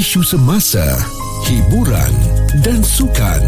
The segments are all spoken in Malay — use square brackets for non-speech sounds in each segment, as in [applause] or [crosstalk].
isu semasa, hiburan dan sukan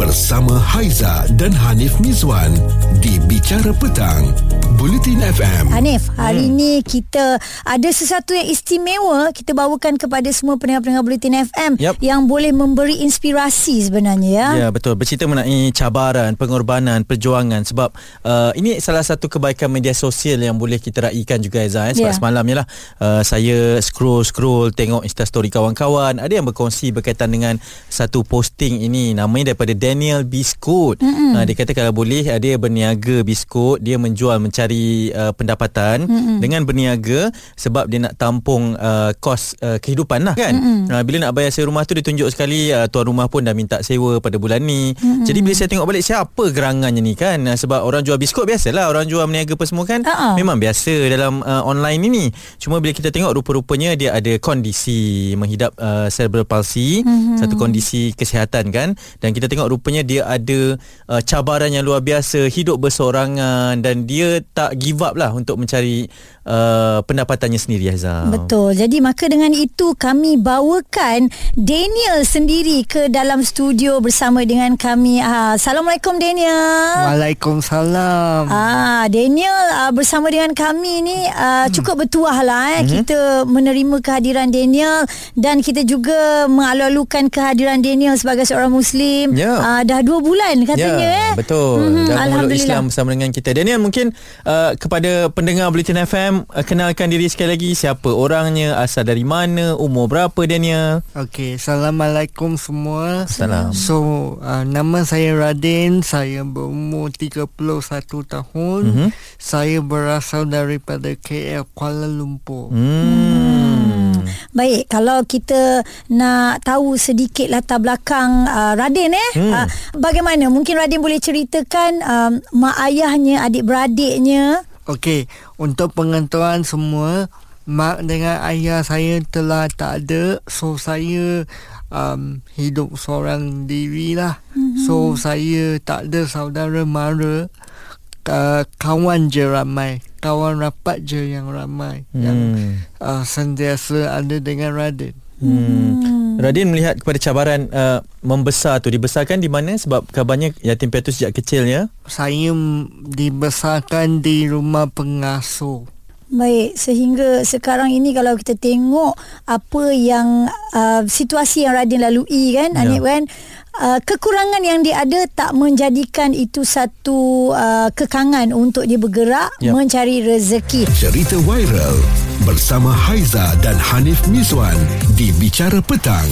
bersama Haiza dan Hanif Mizwan di Bicara Petang, Bulletin FM. Hanif, hari hmm. ni kita ada sesuatu yang istimewa kita bawakan kepada semua pendengar-pendengar Bulletin FM Yap. yang boleh memberi inspirasi sebenarnya ya. Ya betul bercerita mengenai cabaran, pengorbanan, perjuangan sebab uh, ini salah satu kebaikan media sosial yang boleh kita raikan juga Ezra eh? sebab Ya. semalam ya lah uh, saya scroll-scroll tengok Insta story kawan-kawan ada yang berkongsi berkaitan dengan satu posting ini namanya daripada Daniel Biskut. Uh, dia kata kalau boleh uh, dia berniaga biskut, dia menjual mencari uh, pendapatan Mm-mm. dengan berniaga sebab dia nak tampung uh, kos uh, kehidupan lah kan. Uh, bila nak bayar sewa rumah tu dia tunjuk sekali uh, tuan rumah pun dah minta sewa pada bulan ni. Mm-mm. Jadi bila saya tengok balik siapa gerangannya ni kan uh, sebab orang jual biskut biasalah orang jual berniaga apa semua kan Ha-ha. memang biasa dalam uh, online ini. Cuma bila kita tengok rupa-rupanya dia ada kondisi menghidap uh, cerebral palsy, mm-hmm. satu kondisi kesihatan kan dan kita tengok rupanya dia ada uh, cabaran yang luar biasa, hidup bersorangan dan dia tak give up lah untuk mencari uh, pendapatannya sendiri Azhar. Betul. Jadi maka dengan itu kami bawakan Daniel sendiri ke dalam studio bersama dengan kami. Ah, Assalamualaikum Daniel. Waalaikumsalam. Ah, Daniel ah, bersama dengan kami ni ah, cukup bertuah lah eh. Mhm. Kita menerima kehadiran Daniel dan kita juga mengalu-alukan kehadiran Daniel sebagai seorang Muslim. Ya. Ah, dah dua bulan katanya ya, eh. Betul. Mhm, Mm-hmm. Dan memeluk Alhamdulillah. Islam bersama dengan kita. Daniel mungkin uh, kepada pendengar Bulletin FM uh, kenalkan diri sekali lagi siapa orangnya, asal dari mana, umur berapa Daniel? Okey, Assalamualaikum semua. Salam. So, uh, nama saya Radin, saya berumur 31 tahun. Mhm. Saya berasal daripada KL Kuala Lumpur. Hmm. Baik, kalau kita nak tahu sedikit latar belakang uh, Radin eh. Hmm. Uh, bagaimana? Mungkin Radin boleh ceritakan um, mak ayahnya, adik-beradiknya. Okey, untuk pengetahuan semua, mak dengan ayah saya telah tak ada. So, saya um, hidup seorang diri lah. Mm-hmm. So, saya tak ada saudara mara. Uh, kawan je ramai. Kawan rapat je yang ramai. Yang Hmm. uh, sentiasa ada dengan Radin. Hmm. Radin melihat kepada cabaran uh, membesar tu dibesarkan di mana sebab kabarnya yatim piatu sejak kecil ya. Saya dibesarkan di rumah pengasuh. Baik, sehingga sekarang ini kalau kita tengok apa yang uh, situasi yang Radin lalui kan, Ya. yeah. Anip kan, uh, kekurangan yang dia ada tak menjadikan itu satu uh, kekangan untuk dia bergerak Ya. mencari rezeki. Cerita viral bersama Haiza dan Hanif Mizwan di Bicara Petang,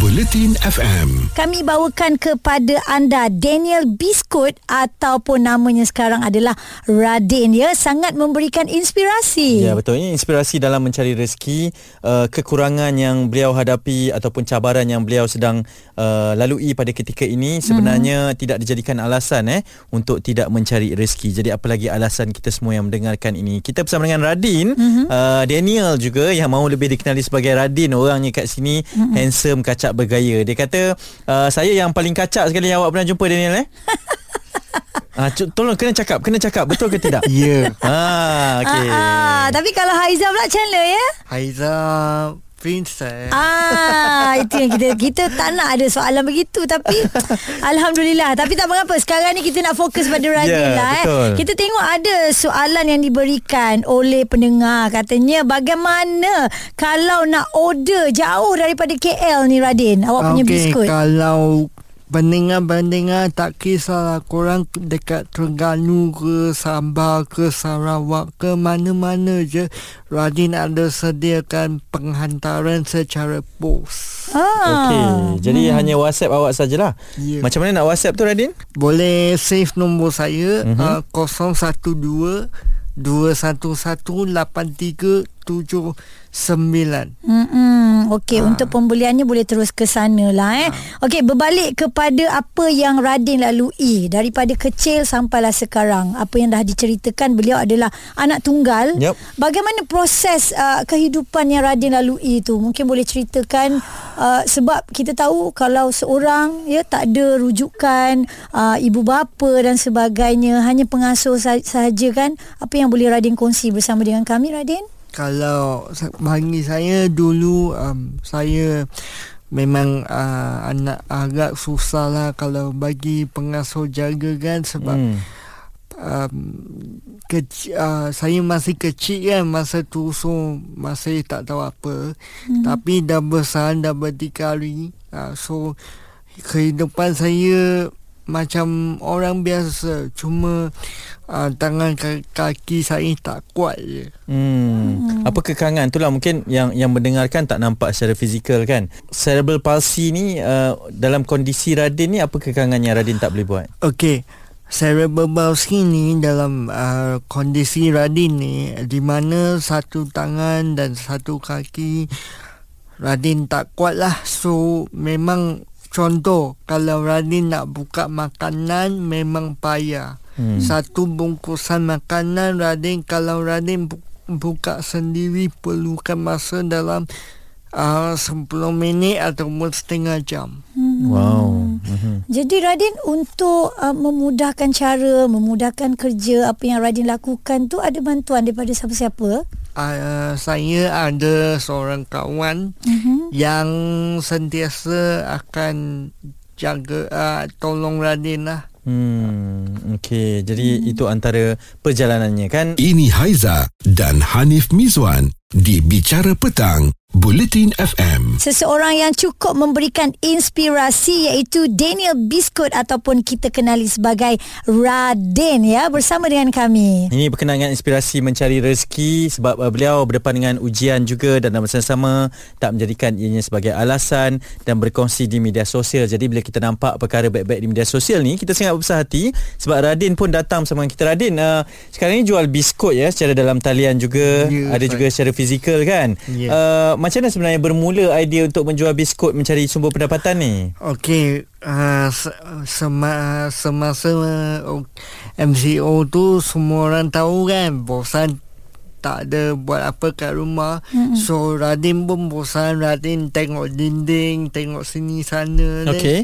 Bulletin FM. Kami bawakan kepada anda Daniel Biskut ataupun namanya sekarang adalah Radin ya sangat memberikan inspirasi. Ya betul ini inspirasi dalam mencari rezeki uh, kekurangan yang beliau hadapi ataupun cabaran yang beliau sedang uh, lalui pada ketika ini sebenarnya hmm. tidak dijadikan alasan eh untuk tidak mencari rezeki. Jadi apalagi alasan kita semua yang mendengarkan ini. Kita bersama dengan Radin, hmm. uh, Daniel juga yang mahu lebih dikenali sebagai Radin orangnya kat sini hmm. handsome kacak bergaya. Dia kata uh, saya yang paling kacak sekali yang awak pernah jumpa Daniel eh. [laughs] Ah, tolong kena cakap, kena cakap betul ke tidak? Ya. Yeah. Ah, okey. Ah, ah, tapi kalau Haiza pula macam mana ya? Haiza Princess. Ah, itu yang kita kita tak nak ada soalan begitu tapi [laughs] alhamdulillah. Tapi tak mengapa. Sekarang ni kita nak fokus pada Radin Ya, lah eh. betul. Kita tengok ada soalan yang diberikan oleh pendengar katanya bagaimana kalau nak order jauh daripada KL ni Radin awak punya Okey, biskut. kalau pendengar-pendengar tak kisahlah korang dekat Terengganu ke Sabah ke Sarawak ke mana-mana je Radin ada sediakan penghantaran secara pos. Ah. Okey, jadi hmm. hanya WhatsApp awak sajalah. Ya. Macam mana nak WhatsApp tu Radin? Boleh save nombor saya Mhm. uh, 012 211 8379. Hmm, okey Ah. untuk pembeliannya boleh terus ke sana lah eh. Okey berbalik kepada apa yang Radin lalui daripada kecil sampailah sekarang. Apa yang dah diceritakan beliau adalah anak tunggal. Yup. Bagaimana proses uh, kehidupan yang Radin lalui itu? Mungkin boleh ceritakan uh, sebab kita tahu kalau seorang ya tak ada rujukan uh, ibu bapa dan sebagainya hanya pengasuh sa- sahaja kan. Apa yang boleh Radin kongsi bersama dengan kami Radin? Kalau sa- bagi saya dulu um, saya memang uh, anak agak susah lah kalau bagi pengasuh jaga kan sebab Hmm. um, kecil, uh, saya masih kecil kan masa tu so masih tak tahu apa hmm. tapi dah besar dah berdikari uh, so kehidupan saya macam orang biasa cuma uh, tangan ka- kaki saya tak kuat je Hmm. Apa kekangan itulah mungkin yang yang mendengarkan tak nampak secara fizikal kan. Cerebral palsy ni uh, dalam kondisi Radin ni apa kekangan yang Radin tak boleh buat? Okey, cerebral palsy ni dalam uh, kondisi Radin ni di mana satu tangan dan satu kaki Radin tak kuat lah. So memang contoh kalau Radin nak buka makanan memang payah. Hmm. Satu bungkusan makanan Radin kalau Radin bu- buka sendiri perlukan masa dalam uh, 10 minit ataupun setengah jam. Wow. Mhm. Jadi Radin untuk uh, memudahkan cara, memudahkan kerja apa yang Radin lakukan tu ada bantuan daripada siapa-siapa? Uh, saya ada seorang kawan Mhm. yang sentiasa akan jaga uh, tolong Radin lah. Hmm. Okey, jadi itu antara perjalanannya kan. Ini Haiza dan Hanif Mizwan di Bicara Petang, Bulletin FM. Seseorang yang cukup memberikan inspirasi iaitu Daniel Biskut ataupun kita kenali sebagai Radin ya bersama dengan kami. Ini berkenaan dengan inspirasi mencari rezeki sebab uh, beliau berdepan dengan ujian juga dan dalam masa yang sama tak menjadikan ianya sebagai alasan dan berkongsi di media sosial. Jadi bila kita nampak perkara baik-baik di media sosial ni, kita sangat berbesar hati sebab Radin pun datang bersama kita. Radin, uh, sekarang ni jual biskut ya secara dalam talian juga, Ya, ada Faiz. juga secara fizikal kan. Ya. Uh, macam mana sebenarnya bermula idea untuk menjual biskut mencari sumber pendapatan ni? Okey, uh, se- sema- semasa uh, MCO tu semua orang tahu kan bosan tak ada buat apa kat rumah. Mm-hmm. So Radin pun bosan, Radin tengok dinding, tengok sini sana. then Okey.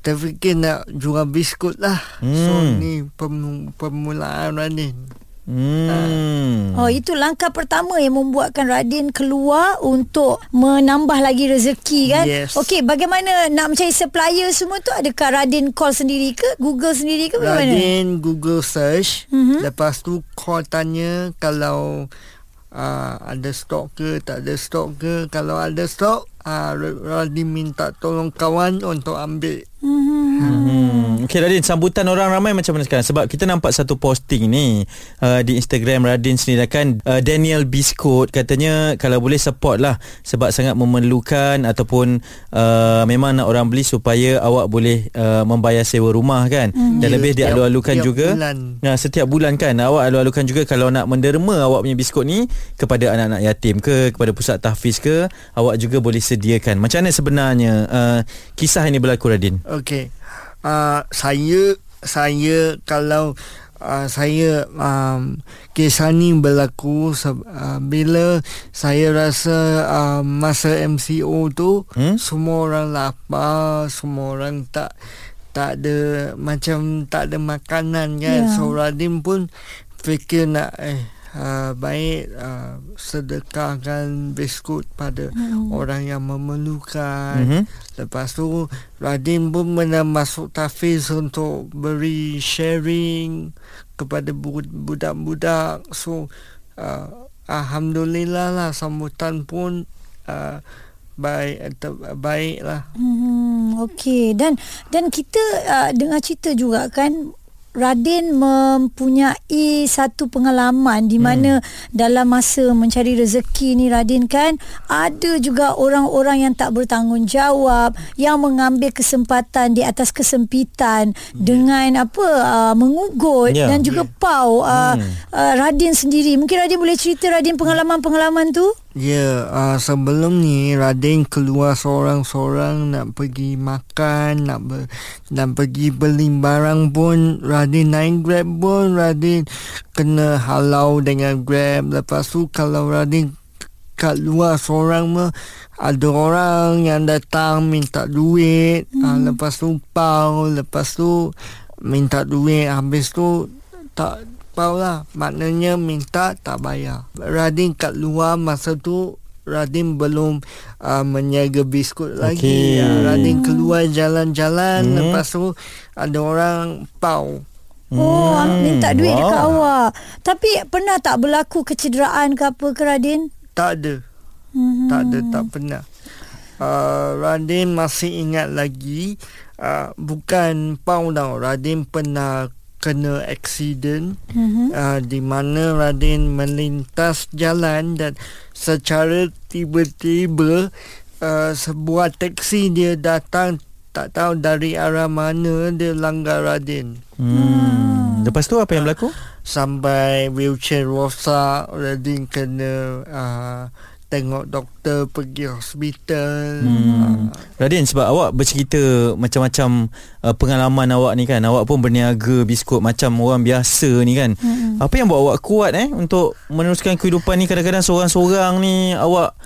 Terfikir nak jual biskut lah. Hmm. So ni pem- permulaan Radin. Hmm. Oh itu langkah pertama yang membuatkan Radin keluar untuk menambah lagi rezeki kan. Yes. Okey bagaimana nak mencari supplier semua tu adakah Radin call sendiri ke Google sendiri ke bagaimana? Radin Google search Mhm. mm-hmm. Lepas tu call tanya Kalau uh, Ada stok ke Tak ada stok ke Kalau ada stok uh, Radin minta tolong kawan Untuk ambil Hmm. Okey Radin, sambutan orang ramai macam mana sekarang? Sebab kita nampak satu posting ni uh, di Instagram Radin sendiri kan uh, Daniel Biscuit katanya kalau boleh support lah sebab sangat memerlukan ataupun uh, memang nak orang beli supaya awak boleh uh, membayar sewa rumah kan. Hmm. Dan Ya, lebih dialu-alukan tiap juga. bulan. Nah, setiap bulan kan awak alu-alukan juga kalau nak menderma awak punya biskut ni kepada anak-anak yatim ke, kepada pusat tahfiz ke, awak juga boleh sediakan. Macam mana sebenarnya uh, kisah ini berlaku Radin? Okey uh, Saya Saya Kalau uh, Saya um, Kisah ni berlaku se- uh, Bila Saya rasa uh, Masa MCO tu Hmm? Semua orang lapar Semua orang tak Tak ada Macam tak ada makanan kan Ya. So Radin pun Fikir nak Eh Uh, baik uh, sedekahkan biskut pada hmm. orang yang memerlukan Mhm. Lepas tu Radin pun pernah masuk tafiz untuk beri sharing kepada bu- budak-budak. So uh, Alhamdulillah lah sambutan pun uh, baik ter- baik lah. Hmm, okey dan dan kita uh, dengar cerita juga kan Radin mempunyai satu pengalaman di mana hmm. dalam masa mencari rezeki ni Radin kan ada juga orang-orang yang tak bertanggungjawab yang mengambil kesempatan di atas kesempitan yeah. dengan apa uh, mengugut yeah. dan juga yeah. pau uh, hmm. uh, Radin sendiri mungkin Radin boleh cerita Radin pengalaman-pengalaman tu Ya, uh, sebelum ni Radin keluar seorang-seorang nak pergi makan, nak ber, nak pergi beli barang pun Radin naik Grab pun Radin kena halau dengan Grab. Lepas tu kalau Radin kat luar seorang mah ada orang yang datang minta duit, hmm. uh, lepas tu pau, lepas tu minta duit habis tu tak pau lah. Maknanya minta tak bayar. Radin kat luar masa tu Radin belum uh, menjaga biskut lagi. Okey. Uh, Radin keluar jalan-jalan Hmm. lepas tu ada orang pau. Oh, Hmm, minta duit wow. dekat awak. Tapi pernah tak berlaku kecederaan ke apa ke Radin? Tak ada. Hmm. Tak ada, tak pernah. Uh, Radin masih ingat lagi uh, bukan pau tau. Radin pernah kena accident Mhm. uh, di mana Radin melintas jalan dan secara tiba-tiba uh, sebuah teksi dia datang tak tahu dari arah mana dia langgar Radin Hmm. Lepas tu apa yang berlaku? sampai wheelchair rosak Radin kena uh, tengok doktor pergi hospital Hmm. Radin sebab awak bercerita macam-macam uh, pengalaman awak ni kan. Awak pun berniaga biskut macam orang biasa ni kan. Hmm. Apa yang buat awak kuat eh untuk meneruskan kehidupan ni kadang-kadang seorang-seorang ni awak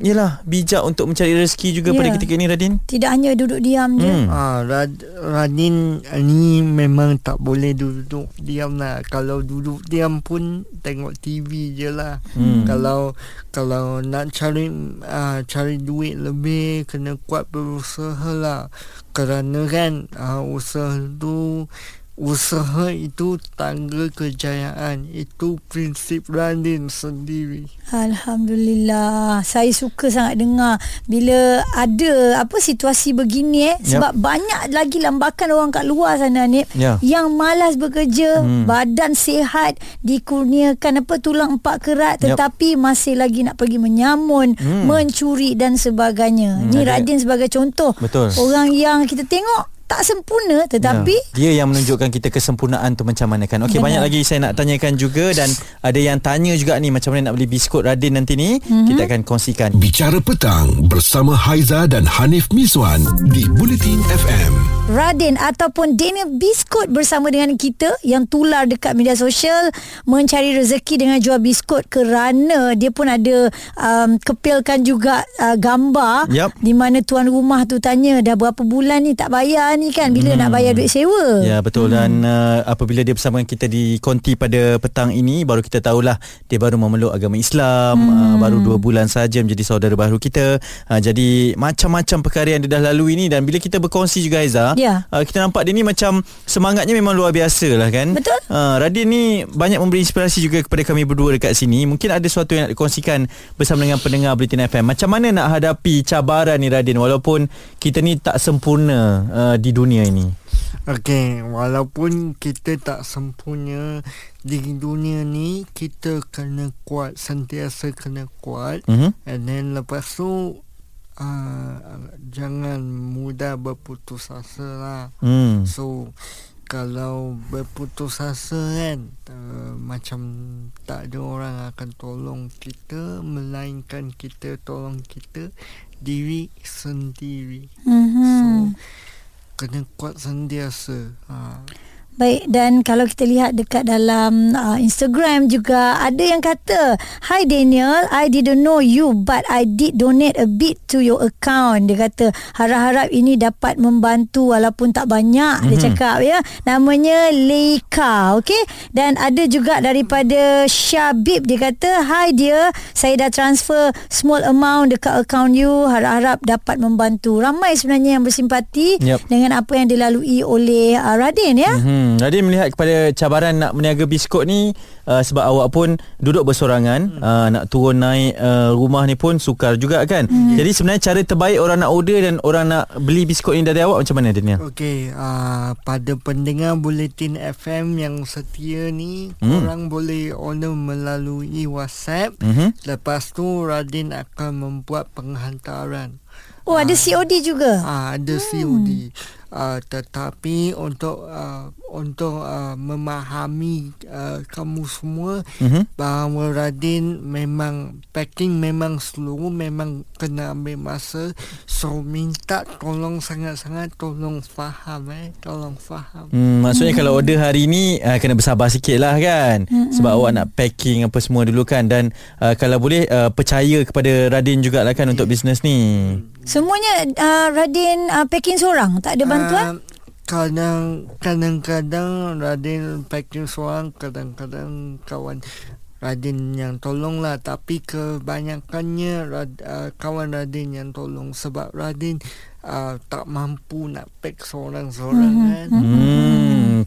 Yelah bijak untuk mencari rezeki juga Ya. pada ketika ni Radin. Tidak hanya duduk diam je. Hmm. Ah, Rad, Radin ni memang tak boleh duduk diam lah. Kalau duduk diam pun tengok TV je lah. Hmm. Kalau kalau nak cari uh, cari duit lebih kena kuat berusaha lah. Kerana kan uh, usaha tu usaha itu tangga kejayaan. Itu prinsip Radin sendiri. Alhamdulillah. Saya suka sangat dengar bila ada apa situasi begini eh sebab banyak lagi lambakan orang kat luar sana ni Ya. yang malas bekerja, Hmm. badan sihat, dikurniakan apa tulang empat kerat tetapi masih lagi nak pergi menyamun, Hmm. mencuri dan sebagainya. Hmm, Ni Radin sebagai contoh. Betul. Orang yang kita tengok tak sempurna tetapi ya. dia yang menunjukkan kita kesempurnaan tu macam mana kan. Okey banyak lagi saya nak tanyakan juga dan ada yang tanya juga ni macam mana nak beli biskut Radin nanti ni. Mhm. Kita akan kongsikan. Bicara petang bersama Haiza dan Hanif Miswan di Bulletin FM. Radin ataupun Daniel Biskut bersama dengan kita yang tular dekat media sosial mencari rezeki dengan jual biskut kerana dia pun ada um, kepilkan juga uh, gambar Yap. di mana tuan rumah tu tanya dah berapa bulan ni tak bayar ni kan bila nak bayar duit sewa. Ya betul hmm. dan uh, apabila dia bersama dengan kita di konti pada petang ini baru kita tahulah dia baru memeluk agama Islam hmm. uh, baru dua bulan saja menjadi saudara baru kita. Uh, jadi macam-macam perkara yang dia dah lalui ni dan bila kita berkongsi juga Aiza Ya. uh, kita nampak dia ni macam semangatnya memang luar biasa lah kan. Betul. Uh, Radin ni banyak memberi inspirasi juga kepada kami berdua dekat sini. Mungkin ada sesuatu yang nak dikongsikan bersama dengan pendengar Bulletin FM. Macam mana nak hadapi cabaran ni Radin walaupun kita ni tak sempurna uh, di dunia ini. Okey, walaupun kita tak sempurna di dunia ni, kita kena kuat, sentiasa kena kuat. Mhm. And then lepas tu, uh, jangan mudah berputus asa lah. Hmm. So, kalau berputus asa kan, uh, macam tak ada orang akan tolong kita, melainkan kita tolong kita diri sendiri. Mhm. So, kena kuat sentiasa. Ha. Baik dan kalau kita lihat dekat dalam uh, Instagram juga ada yang kata Hi Daniel I didn't know you but I did donate a bit to your account. Dia kata harap-harap ini dapat membantu walaupun tak banyak mm-hmm. dia cakap ya. Namanya Leika okey? Dan ada juga daripada Syabib dia kata Hi dia saya dah transfer small amount dekat account you. Harap-harap dapat membantu. Ramai sebenarnya yang bersimpati Yep. dengan apa yang dilalui oleh uh, Radin ya Hmm, Radin melihat kepada cabaran nak meniaga biskut ni uh, sebab awak pun duduk bersorangan, hmm. uh, nak turun naik uh, rumah ni pun sukar juga kan. Hmm. Jadi sebenarnya cara terbaik orang nak order dan orang nak beli biskut ni dari awak macam mana Daniel? Okey, uh, pada pendengar Bulletin FM yang setia ni, Hmm. hmm. orang boleh order melalui WhatsApp. Mhm. Lepas tu Radin akan membuat penghantaran. Oh ada COD juga. Ah, ada hmm. COD. Uh, tetapi untuk uh, untuk uh, memahami uh, kamu semua Mhm. bahawa Radin memang packing memang slow memang kena ambil masa so minta tolong sangat-sangat tolong faham eh tolong faham Hmm, maksudnya hmm. kalau order hari ni uh, kena bersabar sikit lah kan hmm. sebab awak nak packing apa semua dulu kan dan uh, kalau boleh uh, percaya kepada Radin jugalah kan untuk bisnes ni. Semuanya uh, Radin uh, packing seorang, tak ada bantuan? Uh, kadang kadang-kadang Radin packing seorang kadang-kadang kawan Radin yang tolong lah tapi kebanyakannya Rad, uh, kawan Radin yang tolong sebab Radin uh, tak mampu nak pack seorang-seorang mm-hmm. kan Hmm.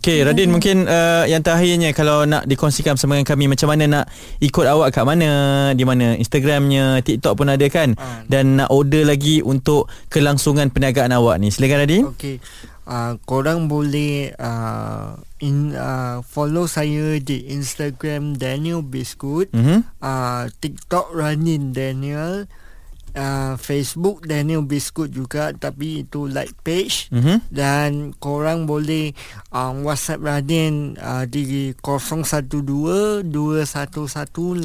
Okay Radin mungkin uh, yang terakhirnya kalau nak dikongsikan bersama dengan kami macam mana nak ikut awak kat mana di mana Instagramnya TikTok pun ada kan Ah. dan nak order lagi untuk kelangsungan perniagaan awak ni silakan Radin Okey. Uh, korang boleh uh, in, uh, follow saya di Instagram Daniel Biscuit, Mhm. uh, TikTok Ranin Daniel, uh, Facebook Daniel Biscuit juga tapi itu like page Mhm. dan korang boleh um, WhatsApp Radin uh, di 012 211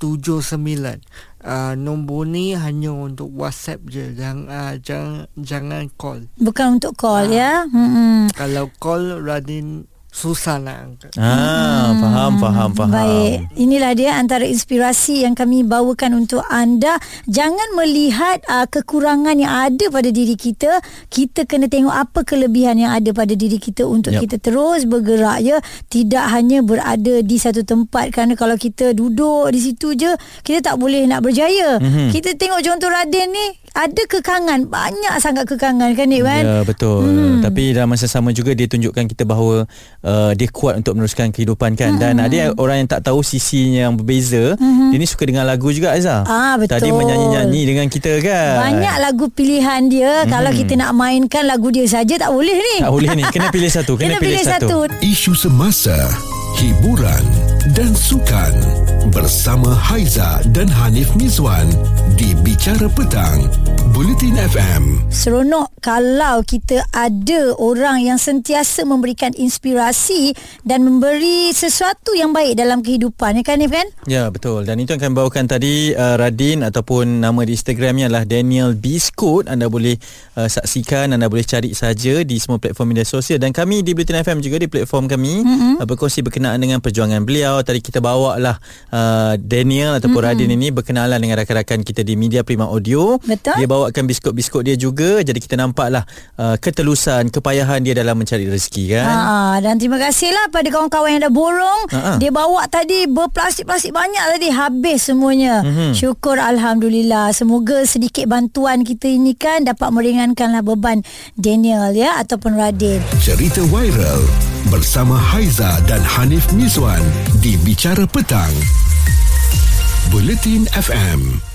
8379. Uh, nombor ni hanya untuk WhatsApp je. Jangan uh, jangan jangan call. Bukan untuk call Ah. ya. Hmm. Kalau call Radin susah nak angkat. Ah, faham, faham, faham. Baik, inilah dia antara inspirasi yang kami bawakan untuk anda. Jangan melihat uh, kekurangan yang ada pada diri kita. Kita kena tengok apa kelebihan yang ada pada diri kita untuk yep. kita terus bergerak ya. Tidak hanya berada di satu tempat kerana kalau kita duduk di situ je, kita tak boleh nak berjaya. Mhm. Mm-hmm. Kita tengok contoh Raden ni, ada kekangan, banyak sangat kekangan kan Nik kan? Ya betul hmm. Tapi dalam masa sama juga Dia tunjukkan kita bahawa uh, Dia kuat untuk meneruskan kehidupan kan hmm. Dan ada orang yang tak tahu Sisinya yang berbeza hmm. Dia ni suka dengar lagu juga Aiza Ah, betul. Tadi menyanyi-nyanyi dengan kita kan Banyak lagu pilihan dia. Mm-hmm. Kalau kita nak mainkan lagu dia saja tak boleh ni. Tak boleh ni Kena pilih satu [laughs] Kena, Kena pilih satu. Isu semasa, hiburan dan sukan bersama Haiza dan Hanif Mizwan di Bicara Petang, Bulletin FM. Seronok kalau kita ada orang yang sentiasa memberikan inspirasi dan memberi sesuatu yang baik dalam kehidupan. Ya kan Nif kan? Ya betul Dan itu akan bawakan tadi uh, Radin Ataupun nama di Instagramnya adalah Daniel Biscuit Anda boleh uh, saksikan Anda boleh cari saja Di semua platform media sosial Dan kami di Bulletin FM juga Di platform kami mm-hmm. uh, Berkongsi berkenaan dengan perjuangan beliau Tadi kita bawa lah uh, Daniel Ataupun mm-hmm. Radin ini Berkenalan dengan rakan-rakan kita Di Media Prima Audio Betul. Dia bawakan biskut-biskut dia juga Jadi kita nampak lah uh, Ketelusan Kepayahan dia dalam mencari rezeki kan Ha, dan terima kasihlah pada kawan-kawan yang dah borong. Ha-ha. Dia bawa tadi berplastik-plastik banyak tadi habis semuanya. Mhm. Syukur alhamdulillah. Semoga sedikit bantuan kita ini kan dapat meringankanlah beban Daniel ya ataupun Radin. Cerita viral bersama Haiza dan Hanif Mizwan di Bicara Petang. Bulletin FM.